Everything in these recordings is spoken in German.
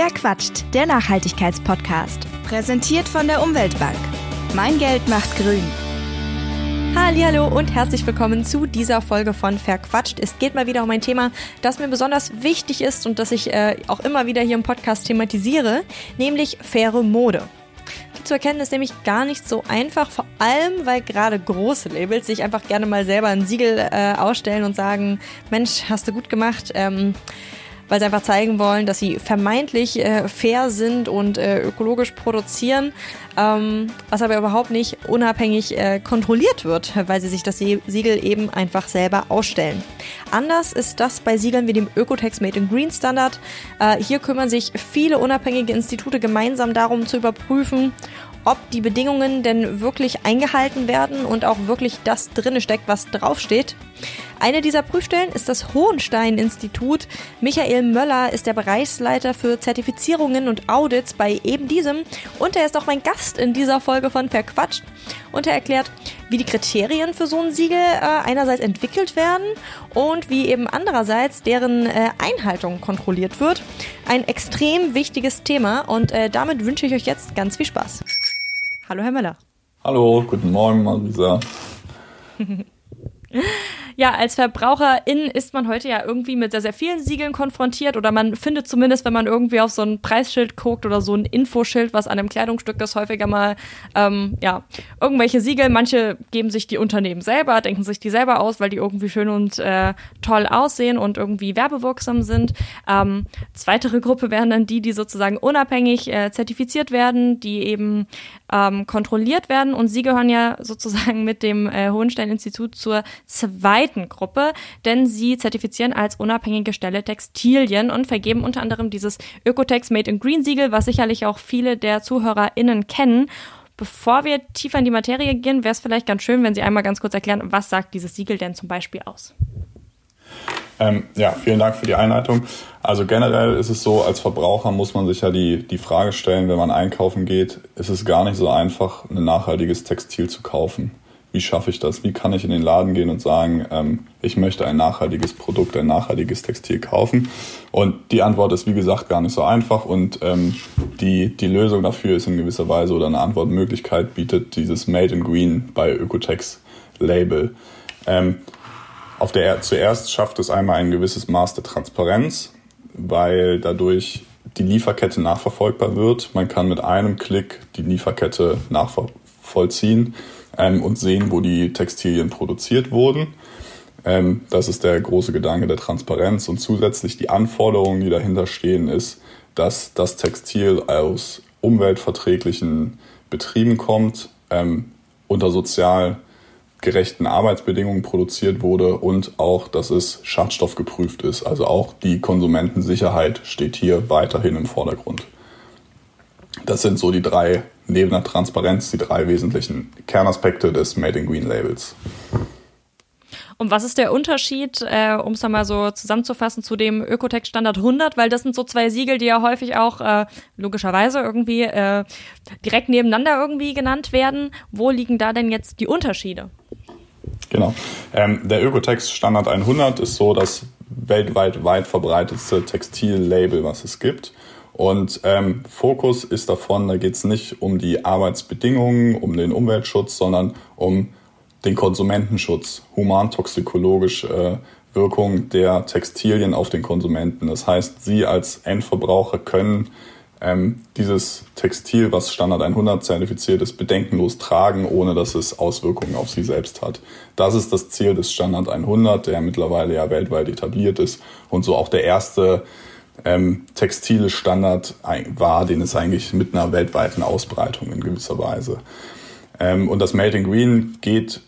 Wer quatscht? Der Nachhaltigkeitspodcast. Präsentiert von der Umweltbank. Mein Geld macht grün. Hallo und herzlich willkommen zu dieser Folge von Verquatscht. Es geht mal wieder um ein Thema, das mir besonders wichtig ist und das ich äh, auch immer wieder hier im Podcast thematisiere, nämlich faire Mode zu erkennen ist nämlich gar nicht so einfach, vor allem weil gerade große Labels sich einfach gerne mal selber ein Siegel äh, ausstellen und sagen, Mensch, hast du gut gemacht. Ähm, weil sie einfach zeigen wollen, dass sie vermeintlich äh, fair sind und äh, ökologisch produzieren, ähm, was aber überhaupt nicht unabhängig äh, kontrolliert wird, weil sie sich das Siegel eben einfach selber ausstellen. Anders ist das bei Siegeln wie dem Ökotex Made in Green Standard. Äh, hier kümmern sich viele unabhängige Institute gemeinsam darum zu überprüfen, ob die Bedingungen denn wirklich eingehalten werden und auch wirklich das drinne steckt, was draufsteht. Eine dieser Prüfstellen ist das Hohenstein-Institut. Michael Möller ist der Bereichsleiter für Zertifizierungen und Audits bei eben diesem und er ist auch mein Gast in dieser Folge von Verquatscht und er erklärt, wie die Kriterien für so ein Siegel äh, einerseits entwickelt werden und wie eben andererseits deren äh, Einhaltung kontrolliert wird. Ein extrem wichtiges Thema und äh, damit wünsche ich euch jetzt ganz viel Spaß. Hallo, Herr Möller. Hallo, guten Morgen, Marisa. Ja, als Verbraucherin ist man heute ja irgendwie mit sehr, sehr vielen Siegeln konfrontiert oder man findet zumindest, wenn man irgendwie auf so ein Preisschild guckt oder so ein Infoschild, was an einem Kleidungsstück ist, häufiger mal, ähm, ja, irgendwelche Siegel. Manche geben sich die Unternehmen selber, denken sich die selber aus, weil die irgendwie schön und äh, toll aussehen und irgendwie werbewirksam sind. Ähm, zweitere Gruppe wären dann die, die sozusagen unabhängig äh, zertifiziert werden, die eben ähm, kontrolliert werden und sie gehören ja sozusagen mit dem äh, Hohenstein-Institut zur zweiten Gruppe, denn sie zertifizieren als unabhängige Stelle Textilien und vergeben unter anderem dieses Ökotex Made in Green Siegel, was sicherlich auch viele der ZuhörerInnen kennen. Bevor wir tiefer in die Materie gehen, wäre es vielleicht ganz schön, wenn Sie einmal ganz kurz erklären, was sagt dieses Siegel denn zum Beispiel aus? Ähm, ja, vielen Dank für die Einleitung. Also generell ist es so, als Verbraucher muss man sich ja die, die Frage stellen, wenn man einkaufen geht, ist es gar nicht so einfach, ein nachhaltiges Textil zu kaufen. Wie schaffe ich das? Wie kann ich in den Laden gehen und sagen, ähm, ich möchte ein nachhaltiges Produkt, ein nachhaltiges Textil kaufen? Und die Antwort ist, wie gesagt, gar nicht so einfach. Und ähm, die, die Lösung dafür ist in gewisser Weise oder eine Antwortmöglichkeit bietet dieses Made in Green bei Ökotex Label. Ähm, auf der zuerst schafft es einmal ein gewisses Maß der Transparenz, weil dadurch die Lieferkette nachverfolgbar wird. Man kann mit einem Klick die Lieferkette nachvollziehen ähm, und sehen, wo die Textilien produziert wurden. Ähm, das ist der große Gedanke der Transparenz und zusätzlich die Anforderungen, die dahinter stehen, ist, dass das Textil aus umweltverträglichen Betrieben kommt, ähm, unter sozial gerechten Arbeitsbedingungen produziert wurde und auch, dass es schadstoffgeprüft ist. Also auch die Konsumentensicherheit steht hier weiterhin im Vordergrund. Das sind so die drei, neben der Transparenz, die drei wesentlichen Kernaspekte des Made in Green Labels. Und was ist der Unterschied, äh, um es nochmal so zusammenzufassen, zu dem Ökotex Standard 100? Weil das sind so zwei Siegel, die ja häufig auch äh, logischerweise irgendwie äh, direkt nebeneinander irgendwie genannt werden. Wo liegen da denn jetzt die Unterschiede? Genau. Ähm, der Ökotex Standard 100 ist so das weltweit weit verbreitetste Textillabel, was es gibt. Und ähm, Fokus ist davon, da geht es nicht um die Arbeitsbedingungen, um den Umweltschutz, sondern um den Konsumentenschutz, humantoxikologische äh, Wirkung der Textilien auf den Konsumenten. Das heißt, Sie als Endverbraucher können ähm, dieses Textil, was Standard 100 zertifiziert ist, bedenkenlos tragen, ohne dass es Auswirkungen auf Sie selbst hat. Das ist das Ziel des Standard 100, der mittlerweile ja weltweit etabliert ist und so auch der erste ähm, textile Standard war, den es eigentlich mit einer weltweiten Ausbreitung in gewisser Weise. Ähm, und das Made in Green geht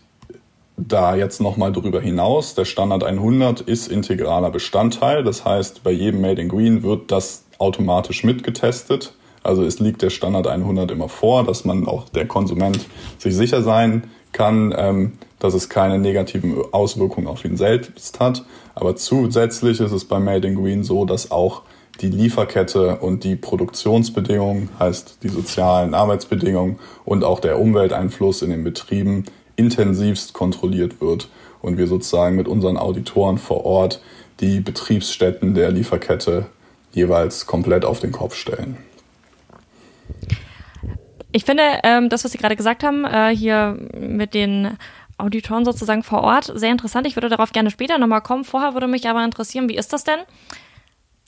da jetzt nochmal drüber hinaus. Der Standard 100 ist integraler Bestandteil. Das heißt, bei jedem Made in Green wird das automatisch mitgetestet. Also es liegt der Standard 100 immer vor, dass man auch der Konsument sich sicher sein kann, ähm, dass es keine negativen Auswirkungen auf ihn selbst hat. Aber zusätzlich ist es bei Made in Green so, dass auch die Lieferkette und die Produktionsbedingungen, heißt die sozialen Arbeitsbedingungen und auch der Umwelteinfluss in den Betrieben intensivst kontrolliert wird und wir sozusagen mit unseren Auditoren vor Ort die Betriebsstätten der Lieferkette jeweils komplett auf den Kopf stellen. Ich finde, ähm, das, was Sie gerade gesagt haben, äh, hier mit den Auditoren sozusagen vor Ort, sehr interessant. Ich würde darauf gerne später nochmal kommen. Vorher würde mich aber interessieren, wie ist das denn?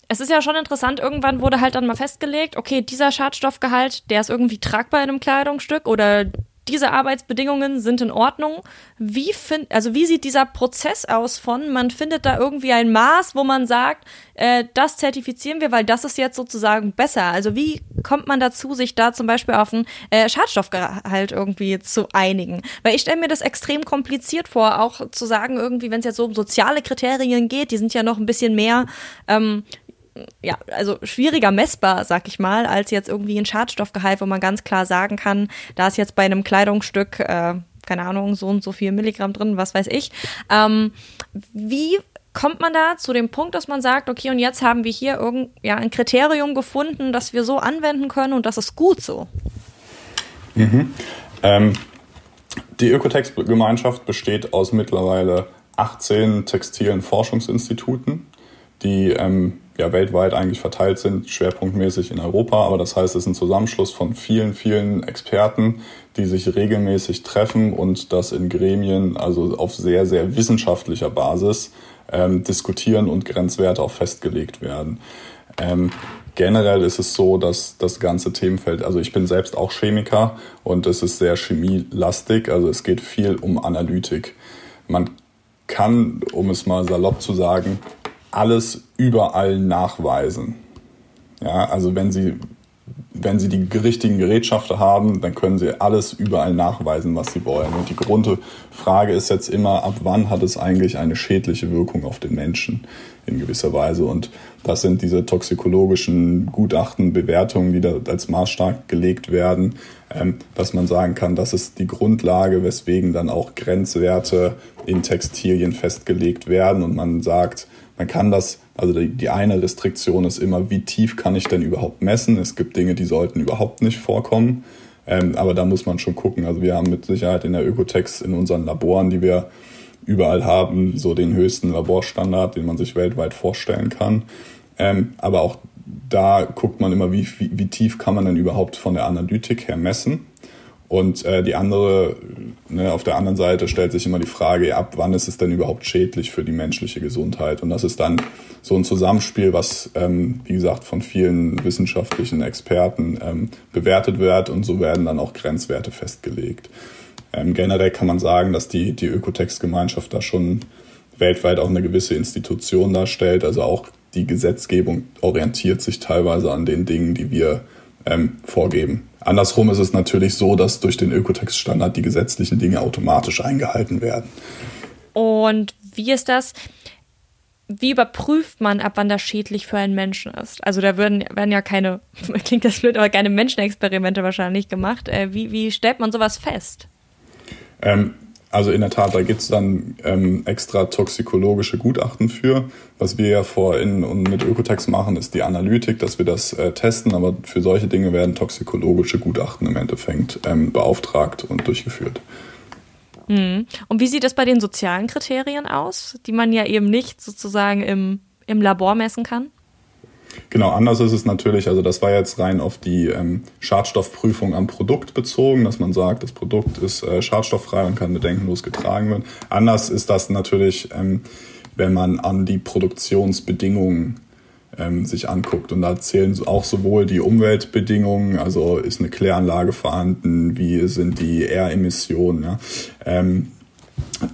Es ist ja schon interessant, irgendwann wurde halt dann mal festgelegt, okay, dieser Schadstoffgehalt, der ist irgendwie tragbar in einem Kleidungsstück oder diese Arbeitsbedingungen sind in Ordnung. Wie find, also wie sieht dieser Prozess aus von, man findet da irgendwie ein Maß, wo man sagt, äh, das zertifizieren wir, weil das ist jetzt sozusagen besser. Also wie kommt man dazu, sich da zum Beispiel auf einen äh, Schadstoffgehalt irgendwie zu einigen? Weil ich stelle mir das extrem kompliziert vor, auch zu sagen irgendwie, wenn es jetzt so um soziale Kriterien geht, die sind ja noch ein bisschen mehr ähm, ja, also schwieriger messbar, sag ich mal, als jetzt irgendwie ein Schadstoffgehalt, wo man ganz klar sagen kann, da ist jetzt bei einem Kleidungsstück, äh, keine Ahnung, so und so viel Milligramm drin, was weiß ich. Ähm, wie kommt man da zu dem Punkt, dass man sagt, okay, und jetzt haben wir hier irgend, ja, ein Kriterium gefunden, das wir so anwenden können und das ist gut so? Mhm. Ähm, die Ökotex-Gemeinschaft besteht aus mittlerweile 18 textilen Forschungsinstituten, die ähm, ja weltweit eigentlich verteilt sind, schwerpunktmäßig in Europa. Aber das heißt, es ist ein Zusammenschluss von vielen, vielen Experten, die sich regelmäßig treffen und das in Gremien, also auf sehr, sehr wissenschaftlicher Basis, ähm, diskutieren und Grenzwerte auch festgelegt werden. Ähm, generell ist es so, dass das ganze Themenfeld, also ich bin selbst auch Chemiker und es ist sehr chemielastig, also es geht viel um Analytik. Man kann, um es mal salopp zu sagen, alles überall nachweisen. Ja, also wenn Sie, wenn Sie die richtigen Gerätschaften haben, dann können Sie alles überall nachweisen, was Sie wollen. Und die Grundfrage ist jetzt immer, ab wann hat es eigentlich eine schädliche Wirkung auf den Menschen in gewisser Weise? Und das sind diese toxikologischen Gutachten, Bewertungen, die da als Maßstab gelegt werden, ähm, dass man sagen kann, das ist die Grundlage, weswegen dann auch Grenzwerte in Textilien festgelegt werden und man sagt, man kann das, also die, die eine Restriktion ist immer, wie tief kann ich denn überhaupt messen? Es gibt Dinge, die sollten überhaupt nicht vorkommen. Ähm, aber da muss man schon gucken. Also wir haben mit Sicherheit in der Ökotex in unseren Laboren, die wir überall haben, so den höchsten Laborstandard, den man sich weltweit vorstellen kann. Ähm, aber auch da guckt man immer, wie, wie, wie tief kann man denn überhaupt von der Analytik her messen. Und äh, die andere, ne, auf der anderen Seite stellt sich immer die Frage, ab wann ist es denn überhaupt schädlich für die menschliche Gesundheit? Und das ist dann so ein Zusammenspiel, was, ähm, wie gesagt, von vielen wissenschaftlichen Experten ähm, bewertet wird und so werden dann auch Grenzwerte festgelegt. Ähm, generell kann man sagen, dass die, die Ökotext-Gemeinschaft da schon weltweit auch eine gewisse Institution darstellt. Also auch die Gesetzgebung orientiert sich teilweise an den Dingen, die wir ähm, vorgeben. Andersrum ist es natürlich so, dass durch den Ökotext-Standard die gesetzlichen Dinge automatisch eingehalten werden. Und wie ist das? Wie überprüft man, ab wann das schädlich für einen Menschen ist? Also da werden, werden ja keine, klingt das blöd, aber keine Menschenexperimente wahrscheinlich gemacht. Äh, wie, wie stellt man sowas fest? Ähm, also in der Tat, da gibt's dann ähm, extra toxikologische Gutachten für. Was wir ja vor in und mit Ökotex machen, ist die Analytik, dass wir das äh, testen, aber für solche Dinge werden toxikologische Gutachten im Endeffekt ähm, beauftragt und durchgeführt. Mhm. Und wie sieht es bei den sozialen Kriterien aus, die man ja eben nicht sozusagen im, im Labor messen kann? Genau, anders ist es natürlich, also das war jetzt rein auf die ähm, Schadstoffprüfung am Produkt bezogen, dass man sagt, das Produkt ist äh, schadstofffrei und kann bedenkenlos getragen werden. Anders ist das natürlich, ähm, wenn man an die Produktionsbedingungen ähm, sich anguckt. Und da zählen auch sowohl die Umweltbedingungen, also ist eine Kläranlage vorhanden, wie sind die R-Emissionen, ja, ähm,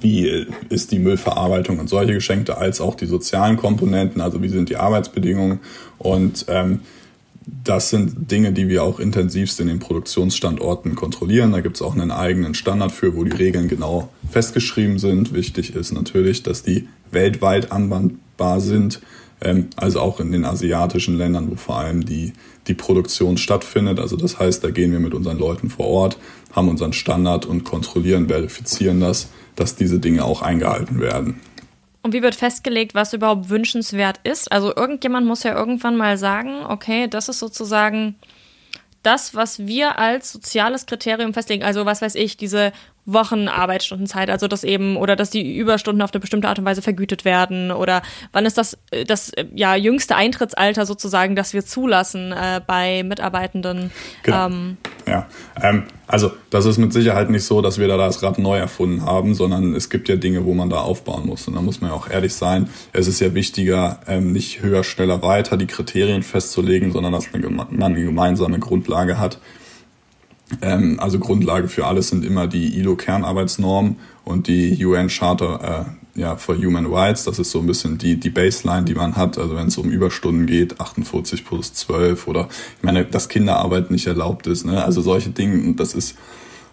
wie ist die Müllverarbeitung und solche Geschenke, als auch die sozialen Komponenten, also wie sind die Arbeitsbedingungen. Und ähm, das sind Dinge, die wir auch intensivst in den Produktionsstandorten kontrollieren. Da gibt es auch einen eigenen Standard für, wo die Regeln genau festgeschrieben sind. Wichtig ist natürlich, dass die weltweit anwendbar sind, ähm, also auch in den asiatischen Ländern, wo vor allem die, die Produktion stattfindet. Also das heißt, da gehen wir mit unseren Leuten vor Ort, haben unseren Standard und kontrollieren, verifizieren das dass diese Dinge auch eingehalten werden. Und wie wird festgelegt, was überhaupt wünschenswert ist? Also irgendjemand muss ja irgendwann mal sagen, okay, das ist sozusagen das, was wir als soziales Kriterium festlegen. Also was weiß ich, diese Wochenarbeitsstundenzeit, also dass eben oder dass die Überstunden auf eine bestimmte Art und Weise vergütet werden oder wann ist das äh, das äh, ja jüngste Eintrittsalter sozusagen, das wir zulassen äh, bei Mitarbeitenden? Genau. Ähm, ja, ähm, also das ist mit Sicherheit nicht so, dass wir da das Rad neu erfunden haben, sondern es gibt ja Dinge, wo man da aufbauen muss und da muss man ja auch ehrlich sein. Es ist ja wichtiger, ähm, nicht höher, schneller, weiter die Kriterien festzulegen, sondern dass man eine gemeinsame Grundlage hat ähm, also Grundlage für alles sind immer die ILO-Kernarbeitsnormen und die UN Charter äh, ja, for Human Rights. Das ist so ein bisschen die, die Baseline, die man hat. Also wenn es um Überstunden geht, 48 plus 12 oder ich meine, dass Kinderarbeit nicht erlaubt ist. Ne? Also solche Dinge, das ist,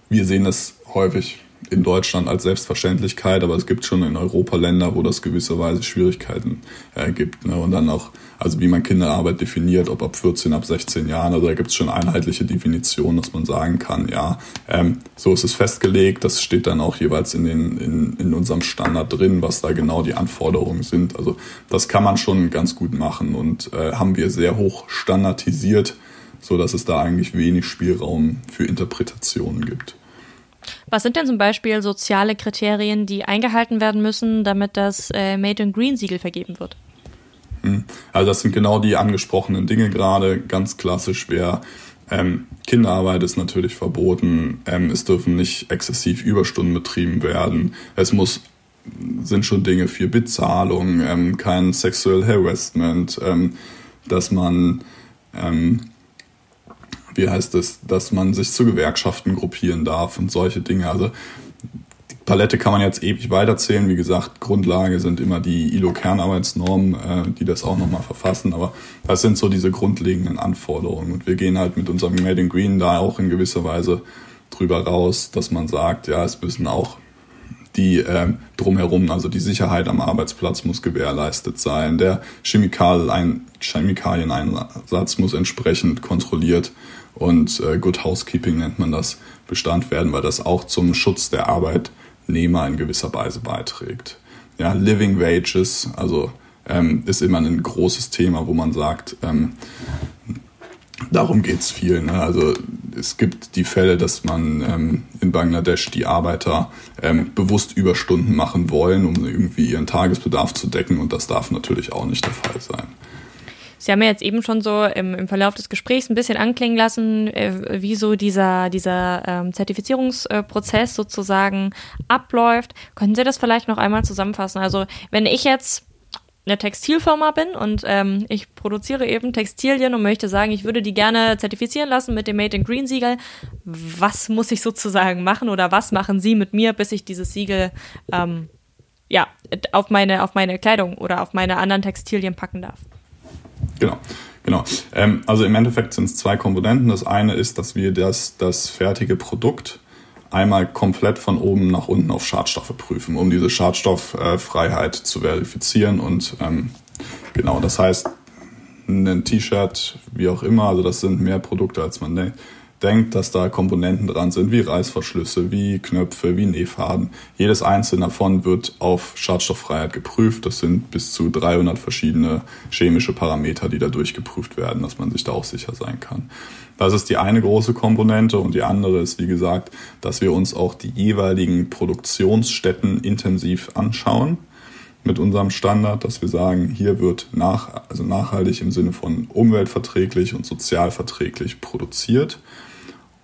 wir sehen das häufig in Deutschland als Selbstverständlichkeit, aber es gibt schon in Europa Länder, wo das gewisserweise Schwierigkeiten äh, gibt. Ne? Und dann auch, also wie man Kinderarbeit definiert, ob ab 14, ab 16 Jahren, also da gibt es schon einheitliche Definitionen, dass man sagen kann, ja, ähm, so ist es festgelegt, das steht dann auch jeweils in, den, in, in unserem Standard drin, was da genau die Anforderungen sind. Also das kann man schon ganz gut machen und äh, haben wir sehr hoch standardisiert, so dass es da eigentlich wenig Spielraum für Interpretationen gibt. Was sind denn zum Beispiel soziale Kriterien, die eingehalten werden müssen, damit das äh, Made in Green Siegel vergeben wird? Hm. Also das sind genau die angesprochenen Dinge gerade. Ganz klassisch wäre ähm, Kinderarbeit ist natürlich verboten. Ähm, es dürfen nicht exzessiv Überstunden betrieben werden. Es muss sind schon Dinge für Bezahlung, ähm, kein Sexual Harassment, ähm, dass man ähm, wie heißt es, dass man sich zu Gewerkschaften gruppieren darf und solche Dinge. Also die Palette kann man jetzt ewig weiterzählen. Wie gesagt, Grundlage sind immer die ILO-Kernarbeitsnormen, äh, die das auch nochmal verfassen. Aber das sind so diese grundlegenden Anforderungen. Und wir gehen halt mit unserem Made in Green da auch in gewisser Weise drüber raus, dass man sagt, ja, es müssen auch die äh, drumherum, also die Sicherheit am Arbeitsplatz muss gewährleistet sein, der Chemikal ein, Chemikalieneinsatz muss entsprechend kontrolliert und äh, Good Housekeeping nennt man das Bestand werden, weil das auch zum Schutz der Arbeitnehmer in gewisser Weise beiträgt. Ja, Living Wages, also ähm, ist immer ein großes Thema, wo man sagt, ähm, darum geht's viel. Ne? Also es gibt die Fälle, dass man ähm, in Bangladesch die Arbeiter ähm, bewusst Überstunden machen wollen, um irgendwie ihren Tagesbedarf zu decken und das darf natürlich auch nicht der Fall sein. Sie haben ja jetzt eben schon so im, im Verlauf des Gesprächs ein bisschen anklingen lassen, äh, wie so dieser, dieser ähm, Zertifizierungsprozess sozusagen abläuft. Können Sie das vielleicht noch einmal zusammenfassen? Also wenn ich jetzt eine Textilfirma bin und ähm, ich produziere eben Textilien und möchte sagen, ich würde die gerne zertifizieren lassen mit dem Made in Green Siegel. Was muss ich sozusagen machen oder was machen Sie mit mir, bis ich dieses Siegel ähm, ja, auf meine, auf meine Kleidung oder auf meine anderen Textilien packen darf? Genau. Genau. Ähm, also im Endeffekt sind es zwei Komponenten. Das eine ist, dass wir das, das fertige Produkt einmal komplett von oben nach unten auf Schadstoffe prüfen, um diese Schadstofffreiheit zu verifizieren. Und ähm, genau, das heißt, ein T-Shirt, wie auch immer, also das sind mehr Produkte, als man denkt denkt, dass da Komponenten dran sind, wie Reißverschlüsse, wie Knöpfe, wie Nähfaden. Jedes einzelne davon wird auf Schadstofffreiheit geprüft. Das sind bis zu 300 verschiedene chemische Parameter, die da durchgeprüft werden, dass man sich da auch sicher sein kann. Das ist die eine große Komponente und die andere ist, wie gesagt, dass wir uns auch die jeweiligen Produktionsstätten intensiv anschauen mit unserem Standard, dass wir sagen, hier wird nach, also nachhaltig im Sinne von umweltverträglich und sozialverträglich produziert.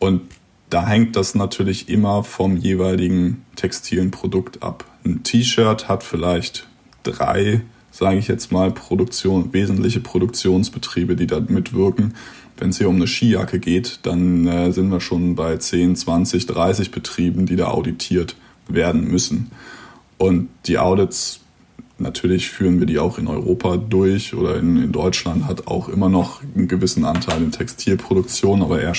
Und da hängt das natürlich immer vom jeweiligen textilen Produkt ab. Ein T-Shirt hat vielleicht drei, sage ich jetzt mal, Produktion, wesentliche Produktionsbetriebe, die da mitwirken. Wenn es hier um eine Skijacke geht, dann äh, sind wir schon bei 10, 20, 30 Betrieben, die da auditiert werden müssen. Und die Audits Natürlich führen wir die auch in Europa durch oder in, in Deutschland hat auch immer noch einen gewissen Anteil in Textilproduktion, aber eher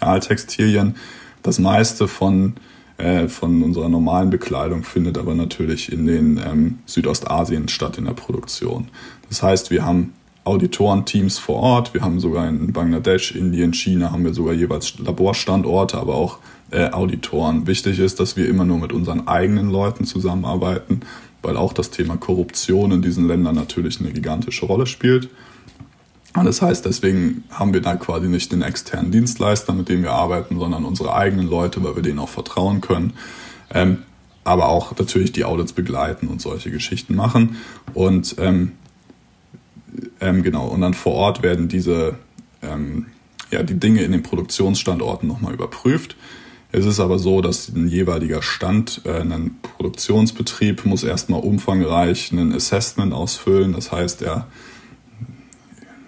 Spezialtextilien. Das meiste von, äh, von unserer normalen Bekleidung findet aber natürlich in den ähm, Südostasien statt in der Produktion. Das heißt, wir haben Auditorenteams vor Ort, wir haben sogar in Bangladesch, Indien, China haben wir sogar jeweils Laborstandorte, aber auch äh, Auditoren. Wichtig ist, dass wir immer nur mit unseren eigenen Leuten zusammenarbeiten weil auch das Thema Korruption in diesen Ländern natürlich eine gigantische Rolle spielt. Und das heißt, deswegen haben wir da quasi nicht den externen Dienstleister, mit dem wir arbeiten, sondern unsere eigenen Leute, weil wir denen auch vertrauen können. Ähm, aber auch natürlich die Audits begleiten und solche Geschichten machen. Und ähm, ähm, genau, und dann vor Ort werden diese ähm, ja, die Dinge in den Produktionsstandorten nochmal überprüft. Es ist aber so, dass ein jeweiliger Stand, äh, ein Produktionsbetrieb muss erstmal umfangreich ein Assessment ausfüllen. Das heißt, er,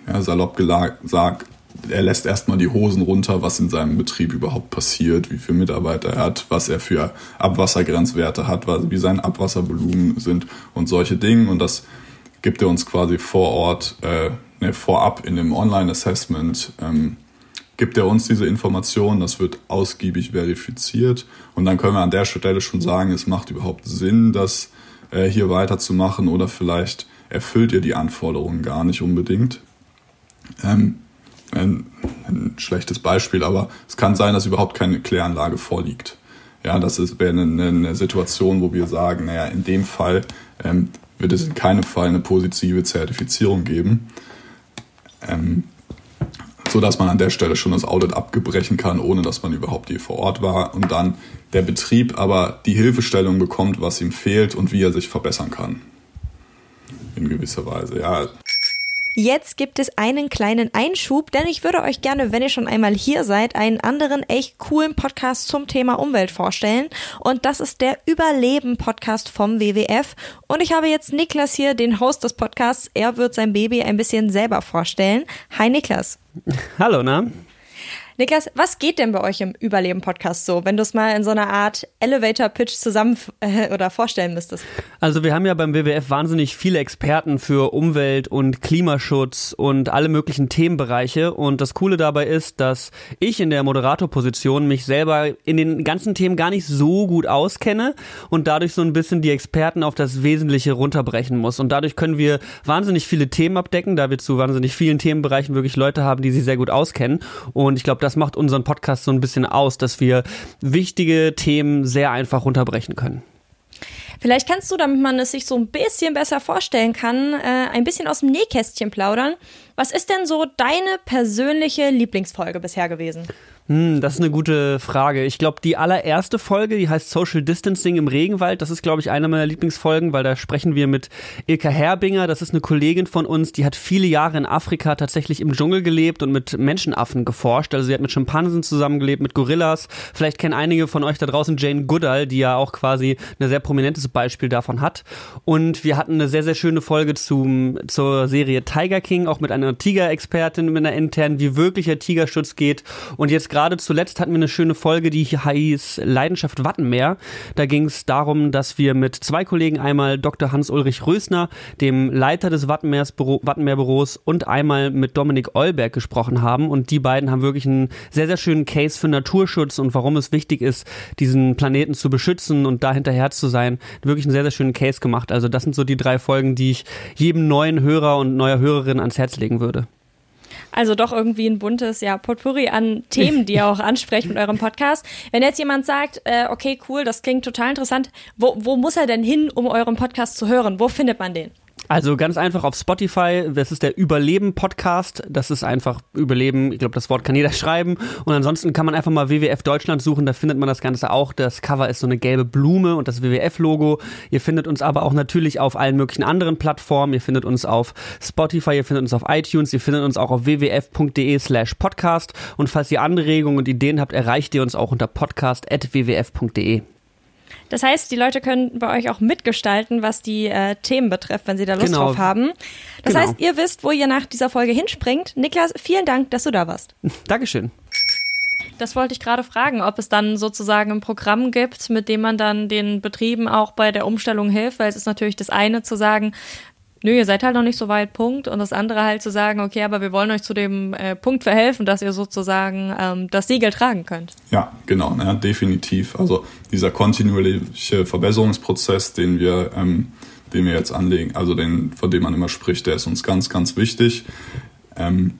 ja, salopp gesagt, er lässt erstmal die Hosen runter, was in seinem Betrieb überhaupt passiert, wie viele Mitarbeiter er hat, was er für Abwassergrenzwerte hat, wie sein Abwasservolumen sind und solche Dinge. Und das gibt er uns quasi vor Ort, äh, ne, vorab in dem Online-Assessment ähm, gibt er uns diese Informationen, das wird ausgiebig verifiziert und dann können wir an der Stelle schon sagen, es macht überhaupt Sinn, das äh, hier weiterzumachen oder vielleicht erfüllt ihr die Anforderungen gar nicht unbedingt. Ähm, ein, ein, schlechtes Beispiel, aber es kann sein, dass überhaupt keine Kläranlage vorliegt. Ja, das wäre eine, eine, Situation, wo wir sagen, naja, in dem Fall ähm, wird es in keinem Fall eine positive Zertifizierung geben. Ähm, so dass man an der Stelle schon das Audit abgebrechen kann, ohne dass man überhaupt hier vor Ort war und dann der Betrieb aber die Hilfestellung bekommt, was ihm fehlt und wie er sich verbessern kann. In gewisser Weise, ja. Jetzt gibt es einen kleinen Einschub, denn ich würde euch gerne, wenn ihr schon einmal hier seid, einen anderen echt coolen Podcast zum Thema Umwelt vorstellen. Und das ist der Überleben-Podcast vom WWF. Und ich habe jetzt Niklas hier, den Host des Podcasts. Er wird sein Baby ein bisschen selber vorstellen. Hi Niklas. Hallo, na? Niklas, was geht denn bei euch im Überleben-Podcast so, wenn du es mal in so einer Art Elevator-Pitch zusammen äh, oder vorstellen müsstest? Also wir haben ja beim WWF wahnsinnig viele Experten für Umwelt und Klimaschutz und alle möglichen Themenbereiche. Und das Coole dabei ist, dass ich in der Moderatorposition mich selber in den ganzen Themen gar nicht so gut auskenne und dadurch so ein bisschen die Experten auf das Wesentliche runterbrechen muss. Und dadurch können wir wahnsinnig viele Themen abdecken, da wir zu wahnsinnig vielen Themenbereichen wirklich Leute haben, die sich sehr gut auskennen. Und ich glaube, das macht unseren Podcast so ein bisschen aus, dass wir wichtige Themen sehr einfach runterbrechen können. Vielleicht kannst du, damit man es sich so ein bisschen besser vorstellen kann, äh, ein bisschen aus dem Nähkästchen plaudern. Was ist denn so deine persönliche Lieblingsfolge bisher gewesen? Hm, das ist eine gute Frage. Ich glaube, die allererste Folge, die heißt Social Distancing im Regenwald, das ist, glaube ich, eine meiner Lieblingsfolgen, weil da sprechen wir mit Ilka Herbinger. Das ist eine Kollegin von uns, die hat viele Jahre in Afrika tatsächlich im Dschungel gelebt und mit Menschenaffen geforscht. Also sie hat mit Schimpansen zusammengelebt, mit Gorillas. Vielleicht kennen einige von euch da draußen Jane Goodall, die ja auch quasi ein sehr prominentes Beispiel davon hat. Und wir hatten eine sehr, sehr schöne Folge zum, zur Serie Tiger King, auch mit einer Tigerexpertin, mit einer internen, wie wirklicher Tigerschutz geht. Und jetzt gerade zuletzt hatten wir eine schöne Folge, die hieß Leidenschaft Wattenmeer. Da ging es darum, dass wir mit zwei Kollegen einmal Dr. Hans-Ulrich Rösner, dem Leiter des Wattenmeerbüros, und einmal mit Dominik Eulberg gesprochen haben. Und die beiden haben wirklich einen sehr, sehr schönen Case für Naturschutz und warum es wichtig ist, diesen Planeten zu beschützen und da hinterher zu sein. Wirklich einen sehr, sehr schönen Case gemacht. Also das sind so die drei Folgen, die ich jedem neuen Hörer und neuer Hörerin ans Herz legen würde. Also doch irgendwie ein buntes ja, Potpourri an Themen, die ihr auch ansprecht mit eurem Podcast. Wenn jetzt jemand sagt, äh, okay, cool, das klingt total interessant, wo, wo muss er denn hin, um euren Podcast zu hören? Wo findet man den? Also ganz einfach auf Spotify, das ist der Überleben-Podcast. Das ist einfach Überleben, ich glaube, das Wort kann jeder schreiben. Und ansonsten kann man einfach mal WWF Deutschland suchen, da findet man das Ganze auch. Das Cover ist so eine gelbe Blume und das WWF-Logo. Ihr findet uns aber auch natürlich auf allen möglichen anderen Plattformen. Ihr findet uns auf Spotify, ihr findet uns auf iTunes, ihr findet uns auch auf wwf.de slash podcast. Und falls ihr Anregungen und Ideen habt, erreicht ihr uns auch unter podcast.wwf.de. Das heißt, die Leute können bei euch auch mitgestalten, was die äh, Themen betrifft, wenn sie da Lust genau. drauf haben. Das genau. heißt, ihr wisst, wo ihr nach dieser Folge hinspringt. Niklas, vielen Dank, dass du da warst. Dankeschön. Das wollte ich gerade fragen, ob es dann sozusagen ein Programm gibt, mit dem man dann den Betrieben auch bei der Umstellung hilft, weil es ist natürlich das eine zu sagen, nö, ihr seid halt noch nicht so weit, Punkt. Und das andere halt zu sagen, okay, aber wir wollen euch zu dem äh, Punkt verhelfen, dass ihr sozusagen ähm, das Siegel tragen könnt. Ja, genau, ja, definitiv. Also dieser kontinuierliche Verbesserungsprozess, den wir, ähm, den wir jetzt anlegen, also den, von dem man immer spricht, der ist uns ganz, ganz wichtig. Ähm,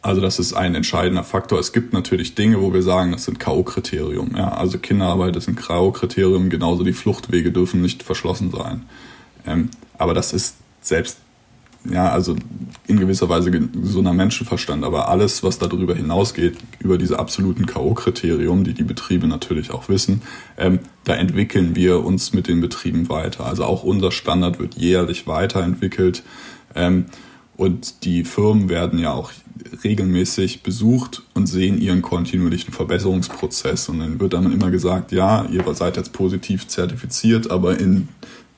also das ist ein entscheidender Faktor. Es gibt natürlich Dinge, wo wir sagen, das sind K.O.-Kriterium. Ja, also Kinderarbeit ist ein K.O.-Kriterium, genauso die Fluchtwege dürfen nicht verschlossen sein. Ähm, aber das ist selbst ja, also in gewisser Weise gesunder Menschenverstand, aber alles, was darüber hinausgeht, über diese absoluten K.O.-Kriterium, die die Betriebe natürlich auch wissen, ähm, da entwickeln wir uns mit den Betrieben weiter. Also auch unser Standard wird jährlich weiterentwickelt. Ähm, und die Firmen werden ja auch regelmäßig besucht und sehen ihren kontinuierlichen Verbesserungsprozess. Und dann wird dann immer gesagt, ja, ihr seid jetzt positiv zertifiziert, aber in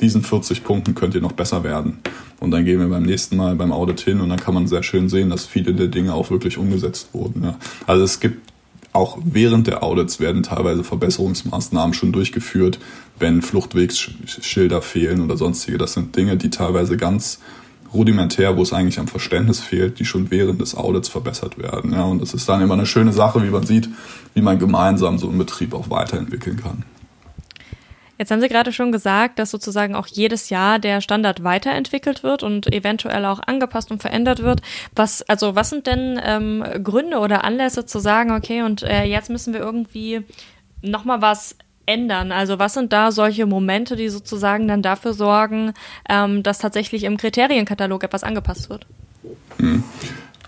diesen 40 Punkten könnt ihr noch besser werden. Und dann gehen wir beim nächsten Mal beim Audit hin und dann kann man sehr schön sehen, dass viele der Dinge auch wirklich umgesetzt wurden. Ja. Also es gibt auch während der Audits werden teilweise Verbesserungsmaßnahmen schon durchgeführt, wenn Fluchtwegsschilder fehlen oder sonstige. Das sind Dinge, die teilweise ganz rudimentär, wo es eigentlich am Verständnis fehlt, die schon während des Audits verbessert werden. Ja, und das ist dann immer eine schöne Sache, wie man sieht, wie man gemeinsam so einen Betrieb auch weiterentwickeln kann. Jetzt haben Sie gerade schon gesagt, dass sozusagen auch jedes Jahr der Standard weiterentwickelt wird und eventuell auch angepasst und verändert wird. Was, also was sind denn ähm, Gründe oder Anlässe zu sagen, okay, und äh, jetzt müssen wir irgendwie nochmal was ändern? Also was sind da solche Momente, die sozusagen dann dafür sorgen, ähm, dass tatsächlich im Kriterienkatalog etwas angepasst wird? Hm.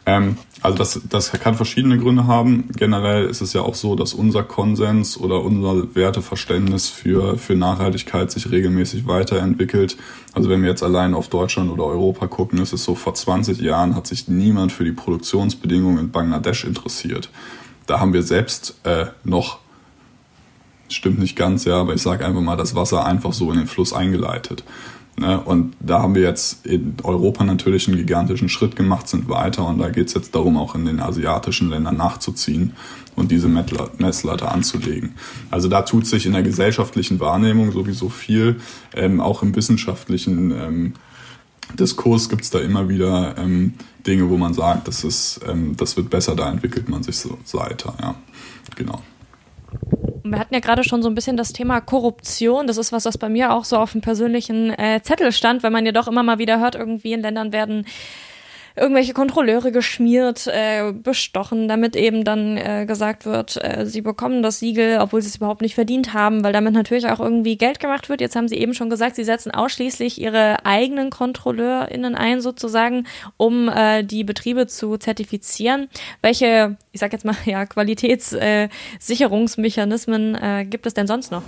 Ähm, also das, das kann verschiedene Gründe haben. Generell ist es ja auch so, dass unser Konsens oder unser Werteverständnis für, für Nachhaltigkeit sich regelmäßig weiterentwickelt. Also wenn wir jetzt allein auf Deutschland oder Europa gucken, ist es so, vor 20 Jahren hat sich niemand für die Produktionsbedingungen in Bangladesch interessiert. Da haben wir selbst äh, noch stimmt nicht ganz, ja, aber ich sage einfach mal, das Wasser einfach so in den Fluss eingeleitet. Ne? Und da haben wir jetzt in Europa natürlich einen gigantischen Schritt gemacht, sind weiter und da geht es jetzt darum, auch in den asiatischen Ländern nachzuziehen und diese Messlatte anzulegen. Also da tut sich in der gesellschaftlichen Wahrnehmung sowieso viel, ähm, auch im wissenschaftlichen ähm, Diskurs gibt es da immer wieder ähm, Dinge, wo man sagt, das, ist, ähm, das wird besser, da entwickelt man sich so weiter. Ja, genau. Wir hatten ja gerade schon so ein bisschen das Thema Korruption. Das ist was, was bei mir auch so auf dem persönlichen äh, Zettel stand, weil man ja doch immer mal wieder hört, irgendwie in Ländern werden irgendwelche Kontrolleure geschmiert, äh, bestochen, damit eben dann äh, gesagt wird, äh, sie bekommen das Siegel, obwohl sie es überhaupt nicht verdient haben, weil damit natürlich auch irgendwie Geld gemacht wird. Jetzt haben sie eben schon gesagt, sie setzen ausschließlich ihre eigenen KontrolleurInnen ein, sozusagen, um äh, die Betriebe zu zertifizieren. Welche, ich sag jetzt mal, ja, Qualitätssicherungsmechanismen äh, gibt es denn sonst noch?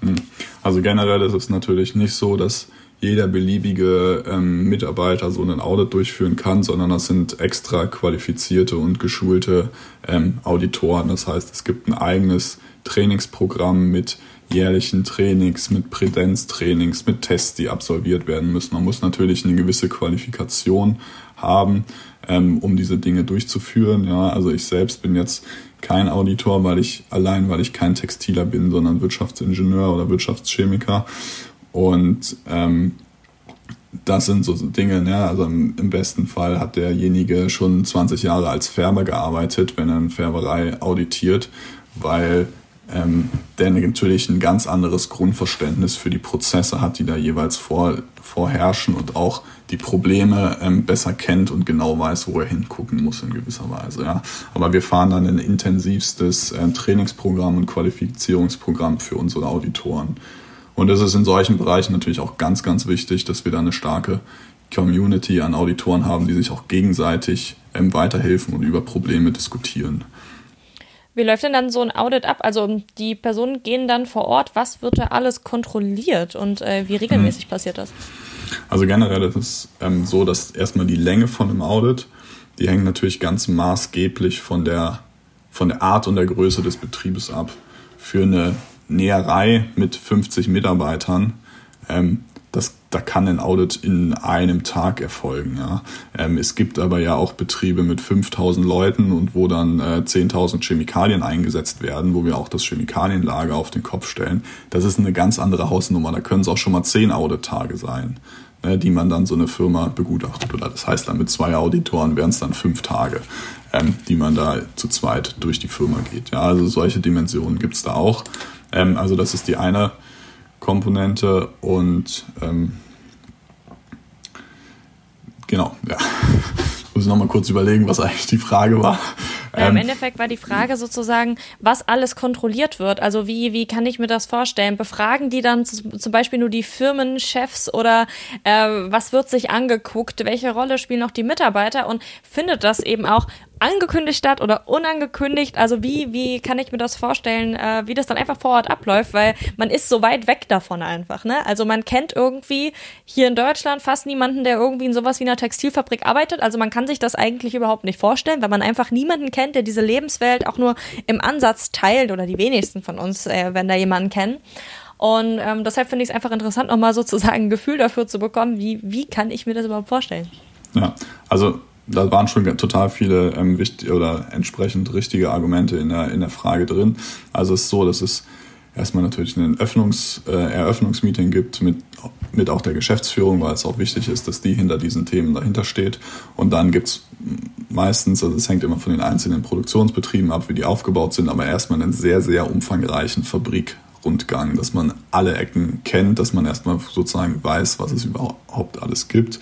Hm. Also generell ist es natürlich nicht so, dass jeder beliebige ähm, Mitarbeiter so einen Audit durchführen kann, sondern das sind extra qualifizierte und geschulte ähm, Auditoren. Das heißt, es gibt ein eigenes Trainingsprogramm mit jährlichen Trainings, mit Präsenztrainings, mit Tests, die absolviert werden müssen. Man muss natürlich eine gewisse Qualifikation haben, ähm, um diese Dinge durchzuführen. Ja, also ich selbst bin jetzt kein Auditor, weil ich allein, weil ich kein Textiler bin, sondern Wirtschaftsingenieur oder Wirtschaftschemiker. Und ähm, das sind so Dinge, ne? also im, im, besten Fall hat derjenige schon 20 Jahre als Färber gearbeitet, wenn er eine Färberei auditiert, weil ähm, der natürlich ein ganz anderes Grundverständnis für die Prozesse hat, die da jeweils vor, vorherrschen und auch die Probleme ähm, besser kennt und genau weiß, wo er hingucken muss in gewisser Weise. Ja. Aber wir fahren dann ein intensivstes äh, Trainingsprogramm und Qualifizierungsprogramm für unsere Auditoren. Und es ist in solchen Bereichen natürlich auch ganz, ganz wichtig, dass wir da eine starke Community an Auditoren haben, die sich auch gegenseitig ähm, weiterhelfen und über Probleme diskutieren. Wie läuft denn dann so ein Audit ab? Also die Personen gehen dann vor Ort. Was wird da alles kontrolliert und äh, wie regelmäßig hm. passiert das? Also generell ist es ähm, so, dass erstmal die Länge von einem Audit, die hängt natürlich ganz maßgeblich von der, von der Art und der Größe des Betriebes ab. Für eine Näherei mit 50 Mitarbeitern, ähm, das, da kann ein Audit in einem Tag erfolgen. Ja. Ähm, es gibt aber ja auch Betriebe mit 5000 Leuten und wo dann äh, 10.000 Chemikalien eingesetzt werden, wo wir auch das Chemikalienlager auf den Kopf stellen. Das ist eine ganz andere Hausnummer. Da können es auch schon mal 10 Audit-Tage sein, ne, die man dann so eine Firma begutachtet. Oder das heißt dann mit zwei Auditoren wären es dann fünf Tage, ähm, die man da zu zweit durch die Firma geht. Ja, also solche Dimensionen gibt's da auch. Ähm, also das ist die eine Komponente und ähm, genau, ja. Ich muss noch mal kurz überlegen, was eigentlich die Frage war. Ja, Im ähm, Endeffekt war die Frage sozusagen, was alles kontrolliert wird. Also wie, wie kann ich mir das vorstellen? Befragen die dann zum Beispiel nur die Firmenchefs oder äh, was wird sich angeguckt? Welche Rolle spielen noch die Mitarbeiter? Und findet das eben auch angekündigt statt oder unangekündigt? Also wie, wie kann ich mir das vorstellen, äh, wie das dann einfach vor Ort abläuft? Weil man ist so weit weg davon einfach, ne? Also man kennt irgendwie hier in Deutschland fast niemanden, der irgendwie in sowas wie einer Textilfabrik arbeitet. Also man kann sich das eigentlich überhaupt nicht vorstellen, weil man einfach niemanden kennt, der diese Lebenswelt auch nur im Ansatz teilt oder die wenigsten von uns, äh, wenn da jemanden kennen. Und ähm, deshalb finde ich es einfach interessant, nochmal sozusagen ein Gefühl dafür zu bekommen, wie, wie kann ich mir das überhaupt vorstellen? Ja, also da waren schon total viele ähm, wichtige oder entsprechend richtige Argumente in der, in der Frage drin. Also es ist so, dass es erstmal natürlich ein Öffnungs, äh, Eröffnungsmeeting gibt mit, mit auch der Geschäftsführung, weil es auch wichtig ist, dass die hinter diesen Themen dahinter steht. Und dann gibt's meistens, also es hängt immer von den einzelnen Produktionsbetrieben ab, wie die aufgebaut sind, aber erstmal einen sehr, sehr umfangreichen Fabrikrundgang, dass man alle Ecken kennt, dass man erstmal sozusagen weiß, was es überhaupt alles gibt.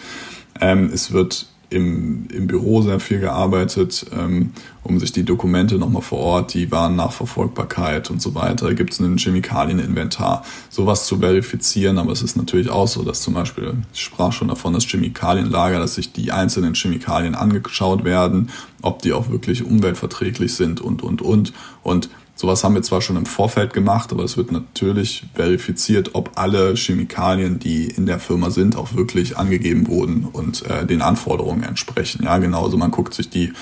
Ähm, es wird im, im Büro sehr viel gearbeitet, ähm, um sich die Dokumente nochmal vor Ort, die Warennachverfolgbarkeit und so weiter, gibt es ein Chemikalieninventar, sowas zu verifizieren, aber es ist natürlich auch so, dass zum Beispiel, ich sprach schon davon, das Chemikalienlager, dass sich die einzelnen Chemikalien angeschaut werden, ob die auch wirklich umweltverträglich sind und, und, und. Und Sowas haben wir zwar schon im Vorfeld gemacht, aber es wird natürlich verifiziert, ob alle Chemikalien, die in der Firma sind, auch wirklich angegeben wurden und äh, den Anforderungen entsprechen. Ja, genauso man guckt sich die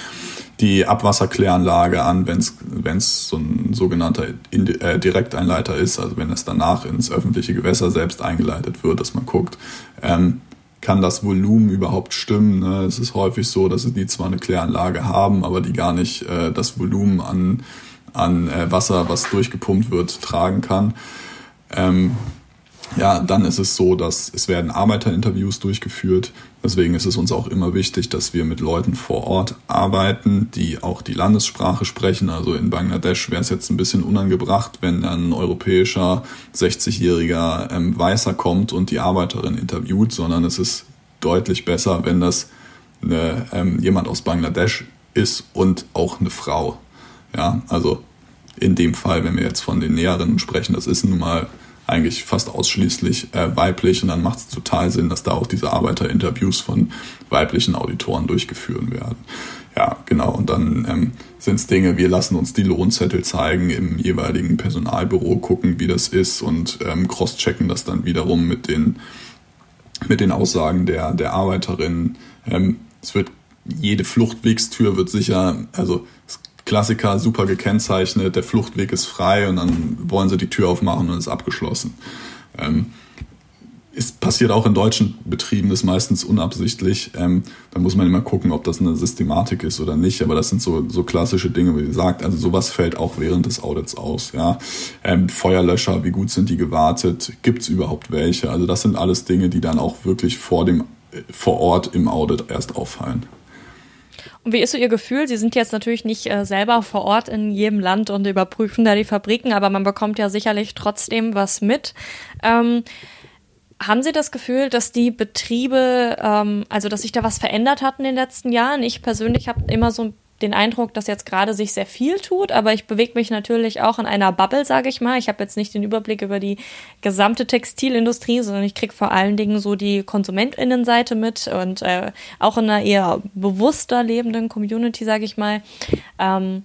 die Abwasserkläranlage an, wenn es so ein sogenannter äh, Direkteinleiter ist, also wenn es danach ins öffentliche Gewässer selbst eingeleitet wird, dass man guckt, ähm, kann das Volumen überhaupt stimmen. Ne? Es ist häufig so, dass die zwar eine Kläranlage haben, aber die gar nicht äh, das Volumen an an äh, Wasser, was durchgepumpt wird, tragen kann. Ähm, ja, dann ist es so, dass es werden Arbeiterinterviews durchgeführt. Deswegen ist es uns auch immer wichtig, dass wir mit Leuten vor Ort arbeiten, die auch die Landessprache sprechen. Also in Bangladesch wäre es jetzt ein bisschen unangebracht, wenn ein europäischer 60-jähriger ähm, Weißer kommt und die Arbeiterin interviewt, sondern es ist deutlich besser, wenn das eine, ähm, jemand aus Bangladesch ist und auch eine Frau. Ja, also in dem Fall, wenn wir jetzt von den Näheren sprechen, das ist nun mal eigentlich fast ausschließlich äh, weiblich und dann macht es total Sinn, dass da auch diese Arbeiterinterviews von weiblichen Auditoren durchgeführt werden. Ja, genau. Und dann ähm, sind es Dinge, wir lassen uns die Lohnzettel zeigen im jeweiligen Personalbüro, gucken, wie das ist und ähm, cross-checken das dann wiederum mit den, mit den Aussagen der, der Arbeiterin. Ähm, es wird jede Fluchtwegstür wird sicher, also Klassiker super gekennzeichnet, der Fluchtweg ist frei und dann wollen sie die Tür aufmachen und ist abgeschlossen. Ähm, ist passiert auch in deutschen Betrieben, das ist meistens unabsichtlich. Ähm, da muss man immer gucken, ob das eine Systematik ist oder nicht. Aber das sind so, so klassische Dinge, wie gesagt. Also sowas fällt auch während des Audits aus. Ja, ähm, Feuerlöscher, wie gut sind die gewartet? Gibt es überhaupt welche? Also das sind alles Dinge, die dann auch wirklich vor dem äh, vor Ort im Audit erst auffallen. Und wie ist so Ihr Gefühl? Sie sind jetzt natürlich nicht äh, selber vor Ort in jedem Land und überprüfen da die Fabriken, aber man bekommt ja sicherlich trotzdem was mit. Ähm, haben Sie das Gefühl, dass die Betriebe, ähm, also dass sich da was verändert hat in den letzten Jahren? Ich persönlich habe immer so ein den Eindruck, dass jetzt gerade sich sehr viel tut, aber ich bewege mich natürlich auch in einer Bubble, sage ich mal. Ich habe jetzt nicht den Überblick über die gesamte Textilindustrie, sondern ich kriege vor allen Dingen so die KonsumentInnenseite mit und äh, auch in einer eher bewusster lebenden Community, sage ich mal. Ähm,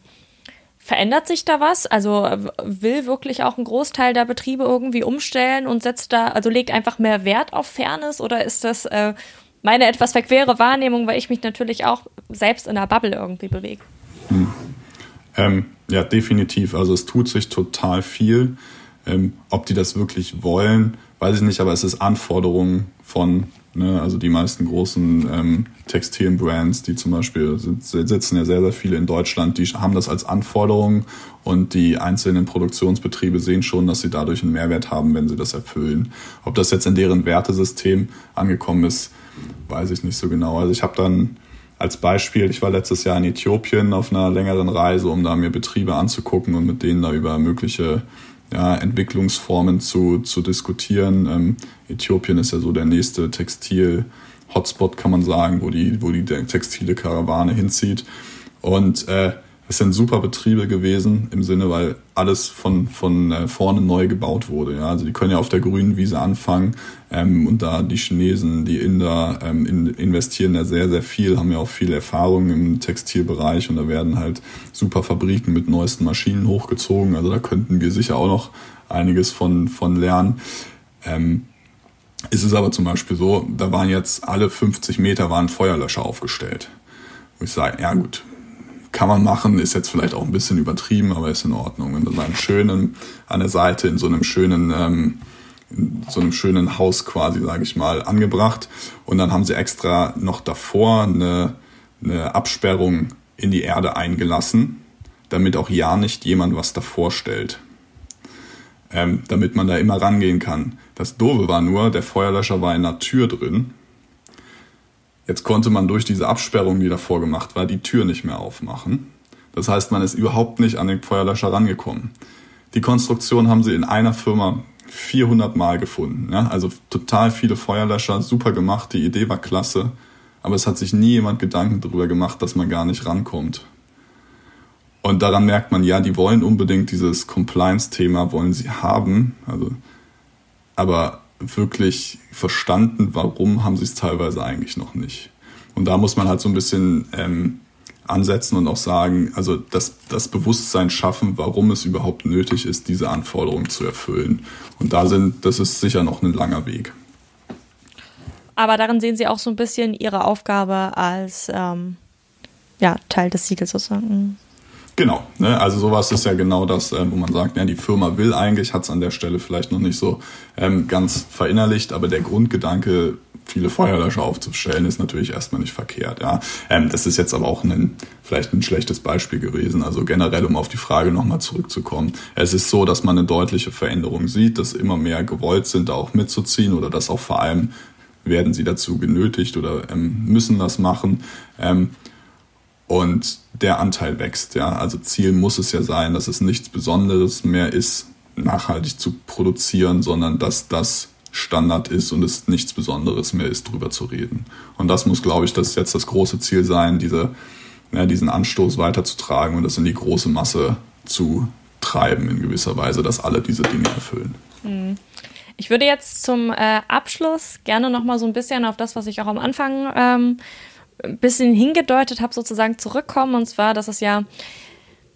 verändert sich da was? Also will wirklich auch ein Großteil der Betriebe irgendwie umstellen und setzt da, also legt einfach mehr Wert auf Fairness oder ist das äh, meine etwas verquere Wahrnehmung, weil ich mich natürlich auch selbst in der Bubble irgendwie bewege. Hm. Ähm, ja, definitiv. Also es tut sich total viel. Ähm, ob die das wirklich wollen, weiß ich nicht, aber es ist Anforderung von, ne, also die meisten großen ähm, Textilbrands, die zum Beispiel sitzen ja sehr, sehr viele in Deutschland, die haben das als Anforderung und die einzelnen Produktionsbetriebe sehen schon, dass sie dadurch einen Mehrwert haben, wenn sie das erfüllen. Ob das jetzt in deren Wertesystem angekommen ist, weiß ich nicht so genau. Also ich habe dann als Beispiel, ich war letztes Jahr in Äthiopien auf einer längeren Reise, um da mir Betriebe anzugucken und mit denen da über mögliche ja, Entwicklungsformen zu, zu diskutieren. Ähm, Äthiopien ist ja so der nächste Textil-Hotspot, kann man sagen, wo die, wo die textile Karawane hinzieht. Und äh, es sind super Betriebe gewesen im Sinne, weil alles von, von äh, vorne neu gebaut wurde. Ja? Also die können ja auf der grünen Wiese anfangen ähm, und da die Chinesen, die Inder ähm, in, investieren da sehr, sehr viel, haben ja auch viel Erfahrung im Textilbereich und da werden halt super Fabriken mit neuesten Maschinen hochgezogen. Also da könnten wir sicher auch noch einiges von, von lernen. Ähm, ist es aber zum Beispiel so, da waren jetzt alle 50 Meter waren Feuerlöscher aufgestellt. Wo ich sage, ja gut, kann man machen, ist jetzt vielleicht auch ein bisschen übertrieben, aber ist in Ordnung. Und dann einen schönen an der Seite in so einem schönen, ähm, in so einem schönen Haus quasi, sage ich mal, angebracht. Und dann haben sie extra noch davor eine, eine Absperrung in die Erde eingelassen, damit auch ja nicht jemand was davor stellt. Ähm, damit man da immer rangehen kann. Das Doofe war nur, der Feuerlöscher war in einer Tür drin Jetzt konnte man durch diese Absperrung, die davor gemacht war, die Tür nicht mehr aufmachen. Das heißt, man ist überhaupt nicht an den Feuerlöscher rangekommen. Die Konstruktion haben sie in einer Firma 400 Mal gefunden. Ja? Also total viele Feuerlöscher, super gemacht, die Idee war klasse. Aber es hat sich nie jemand Gedanken darüber gemacht, dass man gar nicht rankommt. Und daran merkt man, ja, die wollen unbedingt dieses Compliance-Thema, wollen sie haben. Also, aber wirklich verstanden, warum haben sie es teilweise eigentlich noch nicht. Und da muss man halt so ein bisschen ähm, ansetzen und auch sagen, also das, das Bewusstsein schaffen, warum es überhaupt nötig ist, diese Anforderungen zu erfüllen. Und da sind, das ist sicher noch ein langer Weg. Aber darin sehen Sie auch so ein bisschen Ihre Aufgabe als ähm, ja, Teil des Siegels sozusagen. Genau, ne? also sowas ist ja genau das, äh, wo man sagt, ja, die Firma will eigentlich, hat es an der Stelle vielleicht noch nicht so ähm, ganz verinnerlicht, aber der Grundgedanke, viele Feuerlöscher aufzustellen, ist natürlich erstmal nicht verkehrt. Ja, ähm, das ist jetzt aber auch ein, vielleicht ein schlechtes Beispiel gewesen. Also generell, um auf die Frage nochmal zurückzukommen. Es ist so, dass man eine deutliche Veränderung sieht, dass immer mehr gewollt sind, da auch mitzuziehen oder dass auch vor allem werden sie dazu genötigt oder ähm, müssen das machen. Ähm, und der Anteil wächst. Ja, also Ziel muss es ja sein, dass es nichts Besonderes mehr ist, nachhaltig zu produzieren, sondern dass das Standard ist und es nichts Besonderes mehr ist, drüber zu reden. Und das muss, glaube ich, das jetzt das große Ziel sein, diese, ja, diesen Anstoß weiterzutragen und das in die große Masse zu treiben in gewisser Weise, dass alle diese Dinge erfüllen. Hm. Ich würde jetzt zum äh, Abschluss gerne noch mal so ein bisschen auf das, was ich auch am Anfang ähm, ein bisschen hingedeutet habe, sozusagen zurückkommen. Und zwar, dass es ja,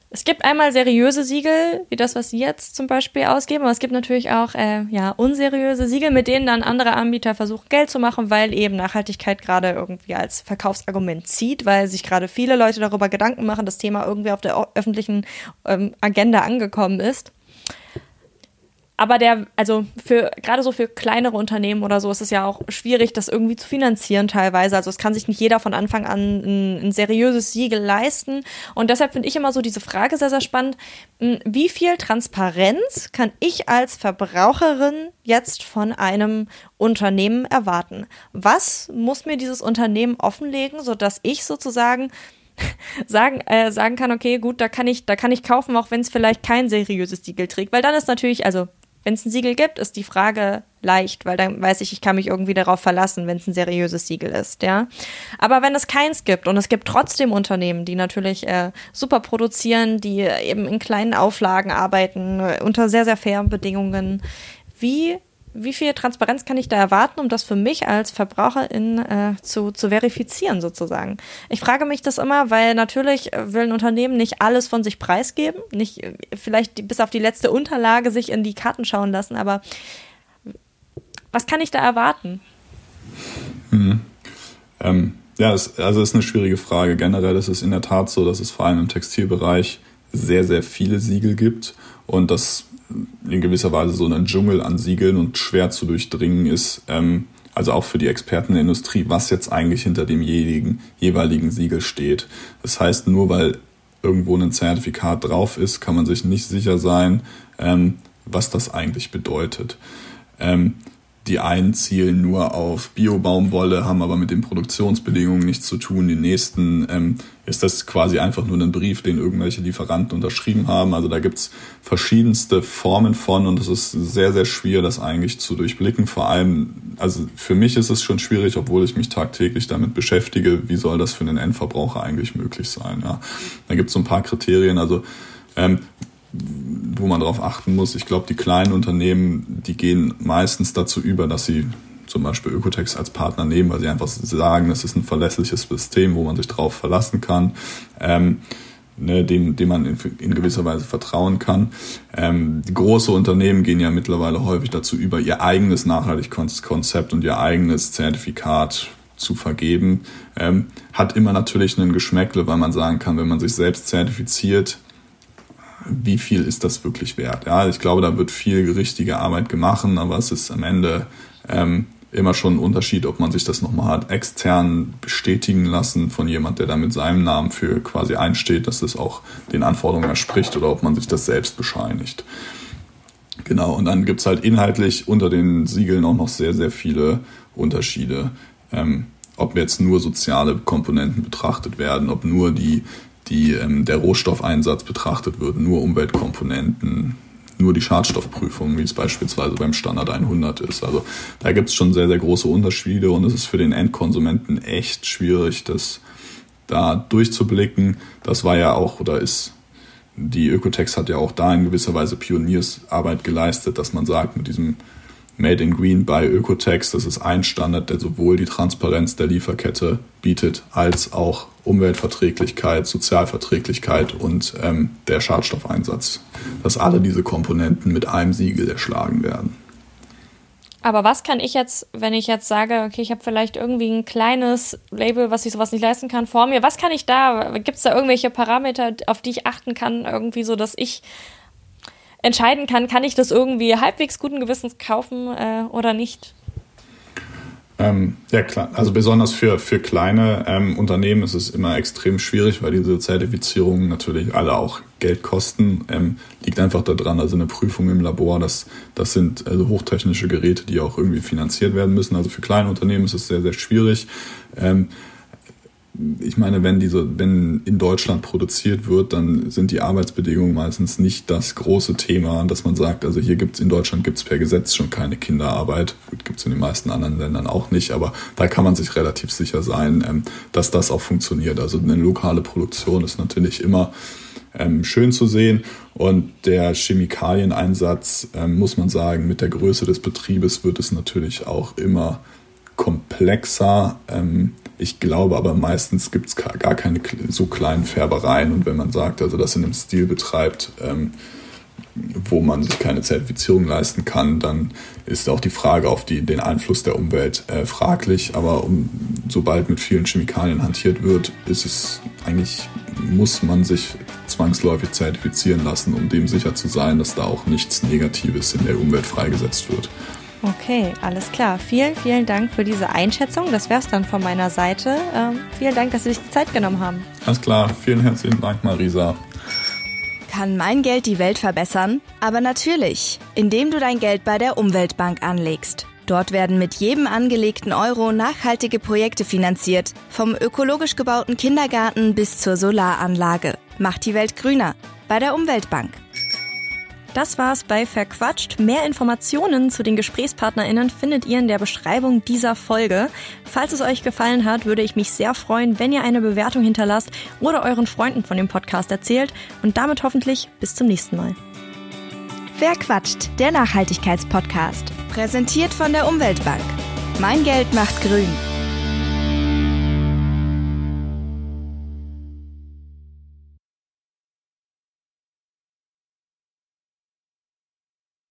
es gibt einmal seriöse Siegel, wie das, was Sie jetzt zum Beispiel ausgeben, aber es gibt natürlich auch äh, ja, unseriöse Siegel, mit denen dann andere Anbieter versuchen, Geld zu machen, weil eben Nachhaltigkeit gerade irgendwie als Verkaufsargument zieht, weil sich gerade viele Leute darüber Gedanken machen, das Thema irgendwie auf der öffentlichen ähm, Agenda angekommen ist aber der, also für gerade so für kleinere Unternehmen oder so ist es ja auch schwierig, das irgendwie zu finanzieren teilweise. Also es kann sich nicht jeder von Anfang an ein, ein seriöses Siegel leisten. Und deshalb finde ich immer so diese Frage sehr, sehr spannend. Hm, wie viel Transparenz kann ich als Verbraucherin jetzt von einem Unternehmen erwarten? Was muss mir dieses Unternehmen offenlegen, sodass ich sozusagen sagen, äh, sagen kann, okay, gut, da kann ich, da kann ich kaufen, auch wenn es vielleicht kein seriöses Siegel trägt. Weil dann ist natürlich, also wenn es ein Siegel gibt, ist die Frage leicht, weil dann weiß ich, ich kann mich irgendwie darauf verlassen, wenn es ein seriöses Siegel ist, ja. Aber wenn es keins gibt und es gibt trotzdem Unternehmen, die natürlich äh, super produzieren, die eben in kleinen Auflagen arbeiten, äh, unter sehr, sehr fairen Bedingungen, wie wie viel Transparenz kann ich da erwarten, um das für mich als Verbraucherin äh, zu, zu verifizieren sozusagen? Ich frage mich das immer, weil natürlich äh, will ein Unternehmen nicht alles von sich preisgeben, nicht äh, vielleicht bis auf die letzte Unterlage sich in die Karten schauen lassen, aber was kann ich da erwarten? Mhm. Ähm, ja, es, also es ist eine schwierige Frage. Generell ist es in der Tat so, dass es vor allem im Textilbereich sehr, sehr viele Siegel gibt und das in gewisser Weise so ein Dschungel an Siegeln und schwer zu durchdringen ist. Ähm, also auch für die Experten der Industrie, was jetzt eigentlich hinter dem jeweiligen, jeweiligen Siegel steht. Das heißt, nur weil irgendwo ein Zertifikat drauf ist, kann man sich nicht sicher sein, ähm, was das eigentlich bedeutet. Ähm, die einen zielen nur auf Bio-Baumwolle, haben aber mit den Produktionsbedingungen nichts zu tun. Die nächsten ähm, ist das quasi einfach nur ein Brief, den irgendwelche Lieferanten unterschrieben haben. Also da gibt's verschiedenste Formen von und es ist sehr, sehr schwer, das eigentlich zu durchblicken. Vor allem, also für mich ist es schon schwierig, obwohl ich mich tagtäglich damit beschäftige, wie soll das für den Endverbraucher eigentlich möglich sein. Ja. Da gibt's so ein paar Kriterien. Also ähm, wo man darauf achten muss. Ich glaube, die kleinen Unternehmen, die gehen meistens dazu über, dass sie zum Beispiel Ökotex als Partner nehmen, weil sie einfach sagen, das ist ein verlässliches System, wo man sich drauf verlassen kann, ähm, ne, dem, dem man in, in, gewisser Weise vertrauen kann. Ähm, die große Unternehmen gehen ja mittlerweile häufig dazu über, ihr eigenes Nachhaltigkeitskonzept und ihr eigenes Zertifikat zu vergeben. Ähm, hat immer natürlich einen Geschmäckle, weil man sagen kann, wenn man sich selbst zertifiziert, wie viel ist das wirklich wert? Ja, ich glaube, da wird viel richtige Arbeit gemacht, aber es ist am Ende ähm, immer schon ein Unterschied, ob man sich das nochmal hat extern bestätigen lassen von jemand, der da mit seinem Namen für quasi einsteht, dass das auch den Anforderungen entspricht oder ob man sich das selbst bescheinigt. Genau, und dann gibt's halt inhaltlich unter den Siegeln auch noch sehr, sehr viele Unterschiede. Ähm, ob jetzt nur soziale Komponenten betrachtet werden, ob nur die die, ähm, der Rohstoffeinsatz betrachtet wird, nur Umweltkomponenten, nur die Schadstoffprüfung, wie es beispielsweise beim Standard 100 ist. Also da gibt es schon sehr, sehr große Unterschiede und es ist für den Endkonsumenten echt schwierig, das da durchzublicken. Das war ja auch oder ist die Ökotex hat ja auch da in gewisser Weise Pioniersarbeit geleistet, dass man sagt, mit diesem Made in Green by Ökotex. Das ist ein Standard, der sowohl die Transparenz der Lieferkette bietet, als auch Umweltverträglichkeit, Sozialverträglichkeit und ähm, der Schadstoffeinsatz. Dass alle diese Komponenten mit einem Siegel erschlagen werden. Aber was kann ich jetzt, wenn ich jetzt sage, okay, ich habe vielleicht irgendwie ein kleines Label, was ich sowas nicht leisten kann, vor mir, was kann ich da? Gibt es da irgendwelche Parameter, auf die ich achten kann, irgendwie so, dass ich entscheiden kann, kann ich das irgendwie halbwegs guten Gewissens kaufen äh, oder nicht? Ähm, ja klar, also besonders für, für kleine ähm, Unternehmen ist es immer extrem schwierig, weil diese Zertifizierungen natürlich alle auch Geld kosten. Ähm, liegt einfach daran, also eine Prüfung im Labor, das, das sind also hochtechnische Geräte, die auch irgendwie finanziert werden müssen. Also für kleine Unternehmen ist es sehr, sehr schwierig. Ähm, ich meine, wenn diese, wenn in Deutschland produziert wird, dann sind die Arbeitsbedingungen meistens nicht das große Thema, dass man sagt, also hier gibt's in Deutschland gibt's per Gesetz schon keine Kinderarbeit. Gut, gibt's in den meisten anderen Ländern auch nicht, aber da kann man sich relativ sicher sein, ähm, dass das auch funktioniert. Also eine lokale Produktion ist natürlich immer ähm, schön zu sehen. Und der Chemikalieneinsatz, ähm, muss man sagen, mit der Größe des Betriebes wird es natürlich auch immer komplexer. Ähm, ich glaube aber meistens gibt es gar keine so kleinen Färbereien und wenn man sagt, also das in einem Stil betreibt, ähm, wo man sich keine Zertifizierung leisten kann, dann ist auch die Frage auf die, den Einfluss der Umwelt äh, fraglich. Aber um, sobald mit vielen Chemikalien hantiert wird, ist es eigentlich, muss man sich zwangsläufig zertifizieren lassen, um dem sicher zu sein, dass da auch nichts Negatives in der Umwelt freigesetzt wird. Okay, alles klar. Vielen, vielen Dank für diese Einschätzung. Das wäre es dann von meiner Seite. Ähm, vielen Dank, dass Sie sich die Zeit genommen haben. Alles klar. Vielen herzlichen Dank, Marisa. Kann mein Geld die Welt verbessern? Aber natürlich, indem du dein Geld bei der Umweltbank anlegst. Dort werden mit jedem angelegten Euro nachhaltige Projekte finanziert, vom ökologisch gebauten Kindergarten bis zur Solaranlage. Macht die Welt grüner bei der Umweltbank. Das war's bei Verquatscht. Mehr Informationen zu den GesprächspartnerInnen findet ihr in der Beschreibung dieser Folge. Falls es euch gefallen hat, würde ich mich sehr freuen, wenn ihr eine Bewertung hinterlasst oder euren Freunden von dem Podcast erzählt und damit hoffentlich bis zum nächsten Mal. Verquatscht, der Nachhaltigkeitspodcast. Präsentiert von der Umweltbank. Mein Geld macht grün.